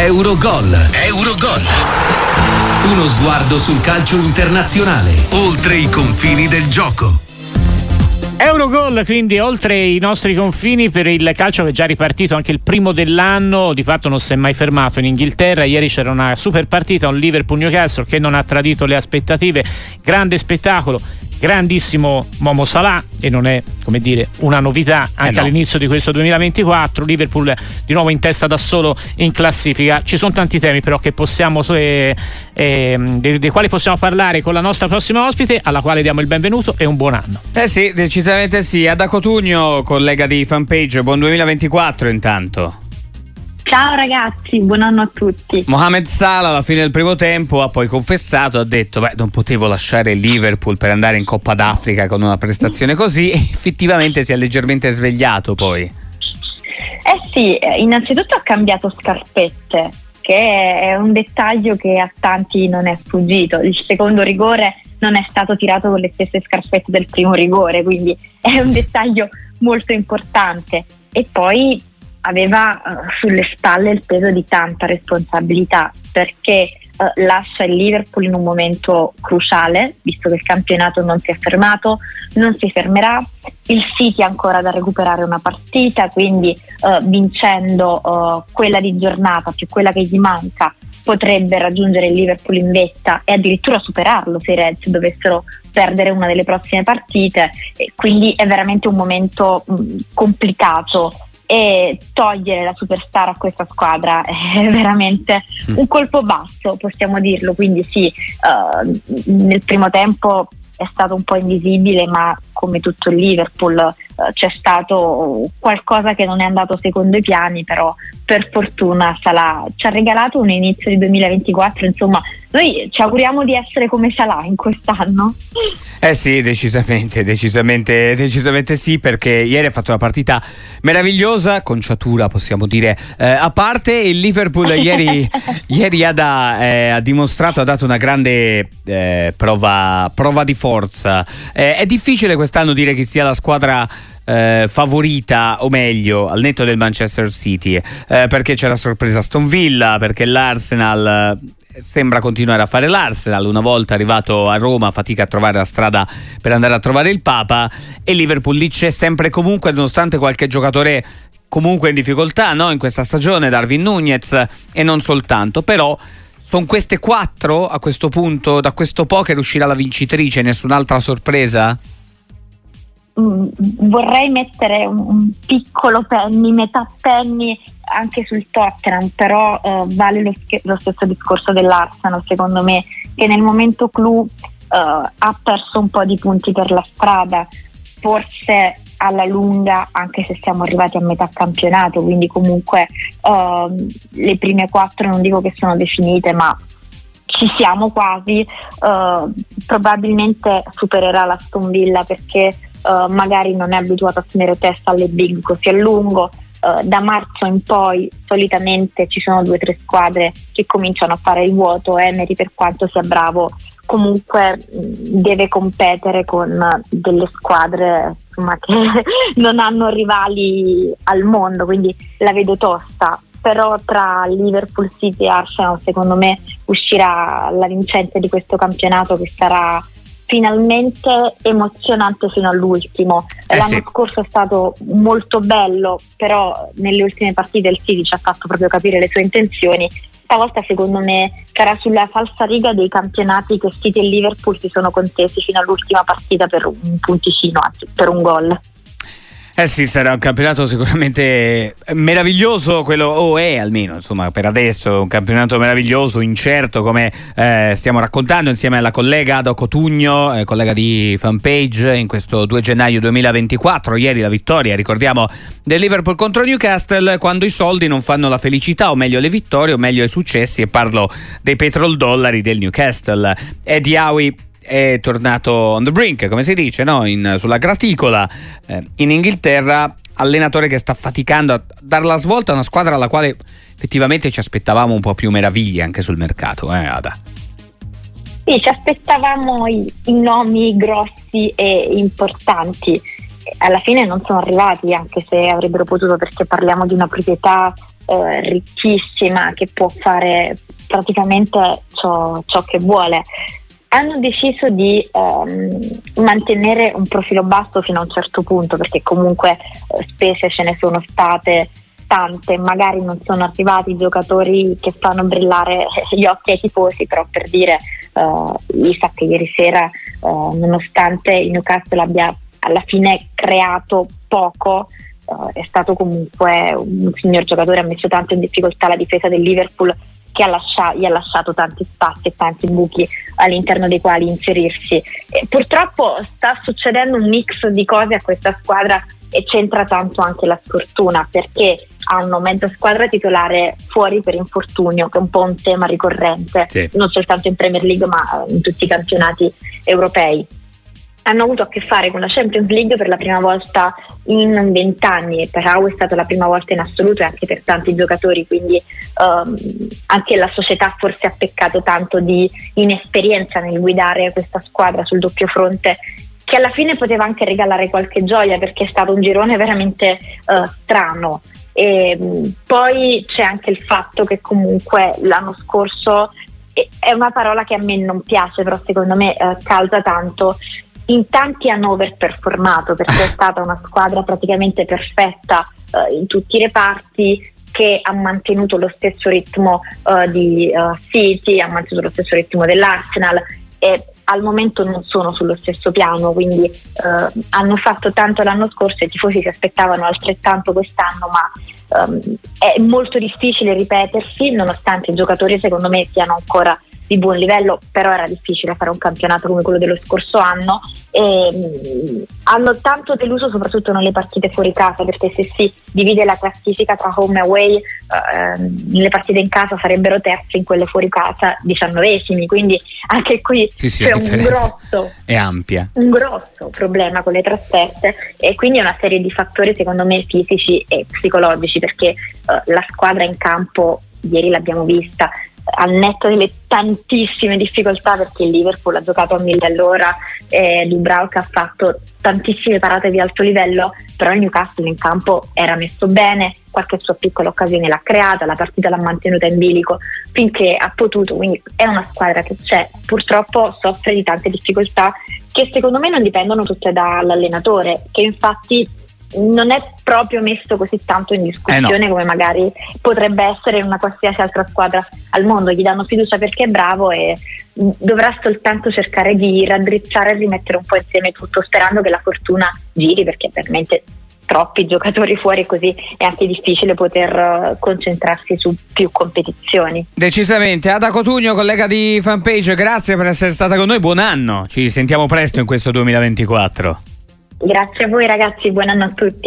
Eurogol. Eurogol. Uno sguardo sul calcio internazionale, oltre i confini del gioco. Eurogol, quindi oltre i nostri confini per il calcio che è già ripartito anche il primo dell'anno, di fatto non si è mai fermato in Inghilterra, ieri c'era una super partita, un Liverpool-Newcastle che non ha tradito le aspettative, grande spettacolo, grandissimo Momo Salah e non è come dire una novità anche eh no. all'inizio di questo 2024 Liverpool di nuovo in testa da solo in classifica. Ci sono tanti temi però che possiamo eh, eh, dei, dei, quali possiamo parlare con la nostra prossima ospite alla quale diamo il benvenuto e un buon anno. Eh sì decisamente sì. Ada Cotugno collega di fanpage buon 2024 intanto Ciao ragazzi, buon anno a tutti. Mohamed Salah alla fine del primo tempo ha poi confessato, ha detto beh non potevo lasciare il Liverpool per andare in Coppa d'Africa con una prestazione così e effettivamente si è leggermente svegliato poi. Eh sì, eh, innanzitutto ha cambiato scarpette, che è un dettaglio che a tanti non è sfuggito. Il secondo rigore non è stato tirato con le stesse scarpette del primo rigore, quindi è un dettaglio molto importante. E poi aveva uh, sulle spalle il peso di tanta responsabilità perché uh, lascia il Liverpool in un momento cruciale, visto che il campionato non si è fermato, non si fermerà, il City ha ancora da recuperare una partita, quindi uh, vincendo quella di giornata più quella che gli manca potrebbe raggiungere il Liverpool in vetta e addirittura superarlo se i Reds dovessero perdere una delle prossime partite, e quindi è veramente un momento mh, complicato e togliere la superstar a questa squadra è veramente mm. un colpo basso, possiamo dirlo. Quindi sì, uh, nel primo tempo è stato un po' invisibile, ma come tutto il Liverpool uh, c'è stato qualcosa che non è andato secondo i piani, però per fortuna Salah ci ha regalato un inizio di 2024, insomma noi ci auguriamo di essere come Salah in quest'anno. Eh sì, decisamente, decisamente, decisamente sì, perché ieri ha fatto una partita meravigliosa, conciatura possiamo dire. Eh, a parte il Liverpool ieri, ieri ha, da, eh, ha, dimostrato, ha dato una grande eh, prova, prova, di forza. Eh, è difficile quest'anno dire chi sia la squadra eh, favorita, o meglio, al netto del Manchester City, eh, perché c'è la sorpresa Aston Villa, perché l'Arsenal sembra continuare a fare l'Arsenal, una volta arrivato a Roma fatica a trovare la strada per andare a trovare il Papa e Liverpool lì c'è sempre comunque nonostante qualche giocatore comunque in difficoltà no? in questa stagione, Darwin Nunez e non soltanto, però sono queste quattro a questo punto, da questo poker uscirà la vincitrice, nessun'altra sorpresa? Mm, vorrei mettere un, un, piccolo penny, metà penny anche sul Tottenham, però eh, vale lo, lo, stesso discorso dell'Arsenal secondo me, che nel momento clou eh, ha perso un po' di punti per la strada, forse alla lunga, anche se siamo arrivati a metà campionato, quindi comunque eh, le prime quattro non dico che sono definite, ma ci siamo quasi, uh, probabilmente supererà la Stone Villa perché uh, magari non è abituato a tenere testa alle big così a lungo. Uh, da marzo in poi solitamente ci sono due o tre squadre che cominciano a fare il vuoto. Emery, per quanto sia bravo, comunque deve competere con delle squadre insomma, che non hanno rivali al mondo, quindi la vedo tosta però tra Liverpool City e Arsenal secondo me uscirà la vincente di questo campionato che sarà finalmente emozionante fino all'ultimo. Eh L'anno sì. scorso è stato molto bello, però nelle ultime partite il City ci ha fatto proprio capire le sue intenzioni. Stavolta secondo me sarà sulla falsa riga dei campionati che City e Liverpool si sono contesi fino all'ultima partita per un punticino, anzi per un gol. Eh sì, sarà un campionato sicuramente meraviglioso, quello o oh, è almeno, insomma, per adesso un campionato meraviglioso, incerto, come eh, stiamo raccontando insieme alla collega Ado Cotugno, eh, collega di fanpage, in questo 2 gennaio 2024, ieri la vittoria, ricordiamo, del Liverpool contro Newcastle, quando i soldi non fanno la felicità, o meglio le vittorie, o meglio i successi, e parlo dei petrol dollari del Newcastle. Eddie Howie è tornato on the brink, come si dice, no? in, sulla graticola eh, in Inghilterra, allenatore che sta faticando a dare la svolta a una squadra alla quale effettivamente ci aspettavamo un po' più meraviglie anche sul mercato, eh, Ada? Sì, ci aspettavamo i, i nomi grossi e importanti. Alla fine non sono arrivati, anche se avrebbero potuto, perché parliamo di una proprietà eh, ricchissima che può fare praticamente ciò, ciò che vuole hanno deciso di ehm, mantenere un profilo basso fino a un certo punto perché comunque eh, spese ce ne sono state tante, magari non sono arrivati giocatori che fanno brillare gli occhi ai tifosi, però per dire uh, Isaac ieri sera, uh, nonostante il Newcastle abbia alla fine creato poco, uh, è stato comunque un signor giocatore, ha messo tanto in difficoltà la difesa del Liverpool che ha lascia- gli ha lasciato tanti spazi e tanti buchi all'interno dei quali inserirsi. E purtroppo sta succedendo un mix di cose a questa squadra e c'entra tanto anche la sfortuna perché hanno mezza squadra titolare fuori per infortunio, che è un po' un tema ricorrente, sì. non soltanto in Premier League ma in tutti i campionati europei hanno avuto a che fare con la Champions League per la prima volta in vent'anni e per Au è stata la prima volta in assoluto e anche per tanti giocatori, quindi um, anche la società forse ha peccato tanto di inesperienza nel guidare questa squadra sul doppio fronte che alla fine poteva anche regalare qualche gioia perché è stato un girone veramente uh, strano. E, um, poi c'è anche il fatto che comunque l'anno scorso è una parola che a me non piace, però secondo me eh, causa tanto in tanti hanno overperformato perché è stata una squadra praticamente perfetta uh, in tutti i reparti che ha mantenuto lo stesso ritmo uh, di uh, City, ha mantenuto lo stesso ritmo dell'Arsenal e al momento non sono sullo stesso piano, quindi hanno fatto tanto l'anno scorso e i tifosi si aspettavano altrettanto quest'anno, ma um, è molto difficile ripetersi nonostante i giocatori secondo me siano ancora di buon livello, però era difficile fare un campionato come quello dello scorso anno. E mh, hanno tanto deluso soprattutto nelle partite fuori casa perché se si divide la classifica tra home e away eh, nelle partite in casa sarebbero terzi, in quelle fuori casa diciannovesimi, quindi anche qui sì, sì, c'è un grosso, un grosso problema con le trasferte e quindi è una serie di fattori secondo me fisici e psicologici perché eh, la squadra in campo ieri l'abbiamo vista, al netto delle tantissime difficoltà perché il Liverpool ha giocato a mille all'ora e Dubravka ha fatto tantissime parate di alto livello però il Newcastle in campo era messo bene qualche sua piccola occasione l'ha creata la partita l'ha mantenuta in bilico finché ha potuto quindi è una squadra che c'è. Purtroppo soffre di tante difficoltà che secondo me non dipendono tutte dall'allenatore che infatti non è proprio messo così tanto in discussione eh no. come magari potrebbe essere in una qualsiasi altra squadra al mondo. Gli danno fiducia perché è bravo e dovrà soltanto cercare di raddrizzare e rimettere un po' insieme tutto, sperando che la fortuna giri perché veramente troppi giocatori fuori così è anche difficile poter uh, concentrarsi su più competizioni. Decisamente. Ada Cotugno, collega di Fanpage, grazie per essere stata con noi. Buon anno. Ci sentiamo presto in questo 2024. Grazie a voi ragazzi, buon anno a tutti.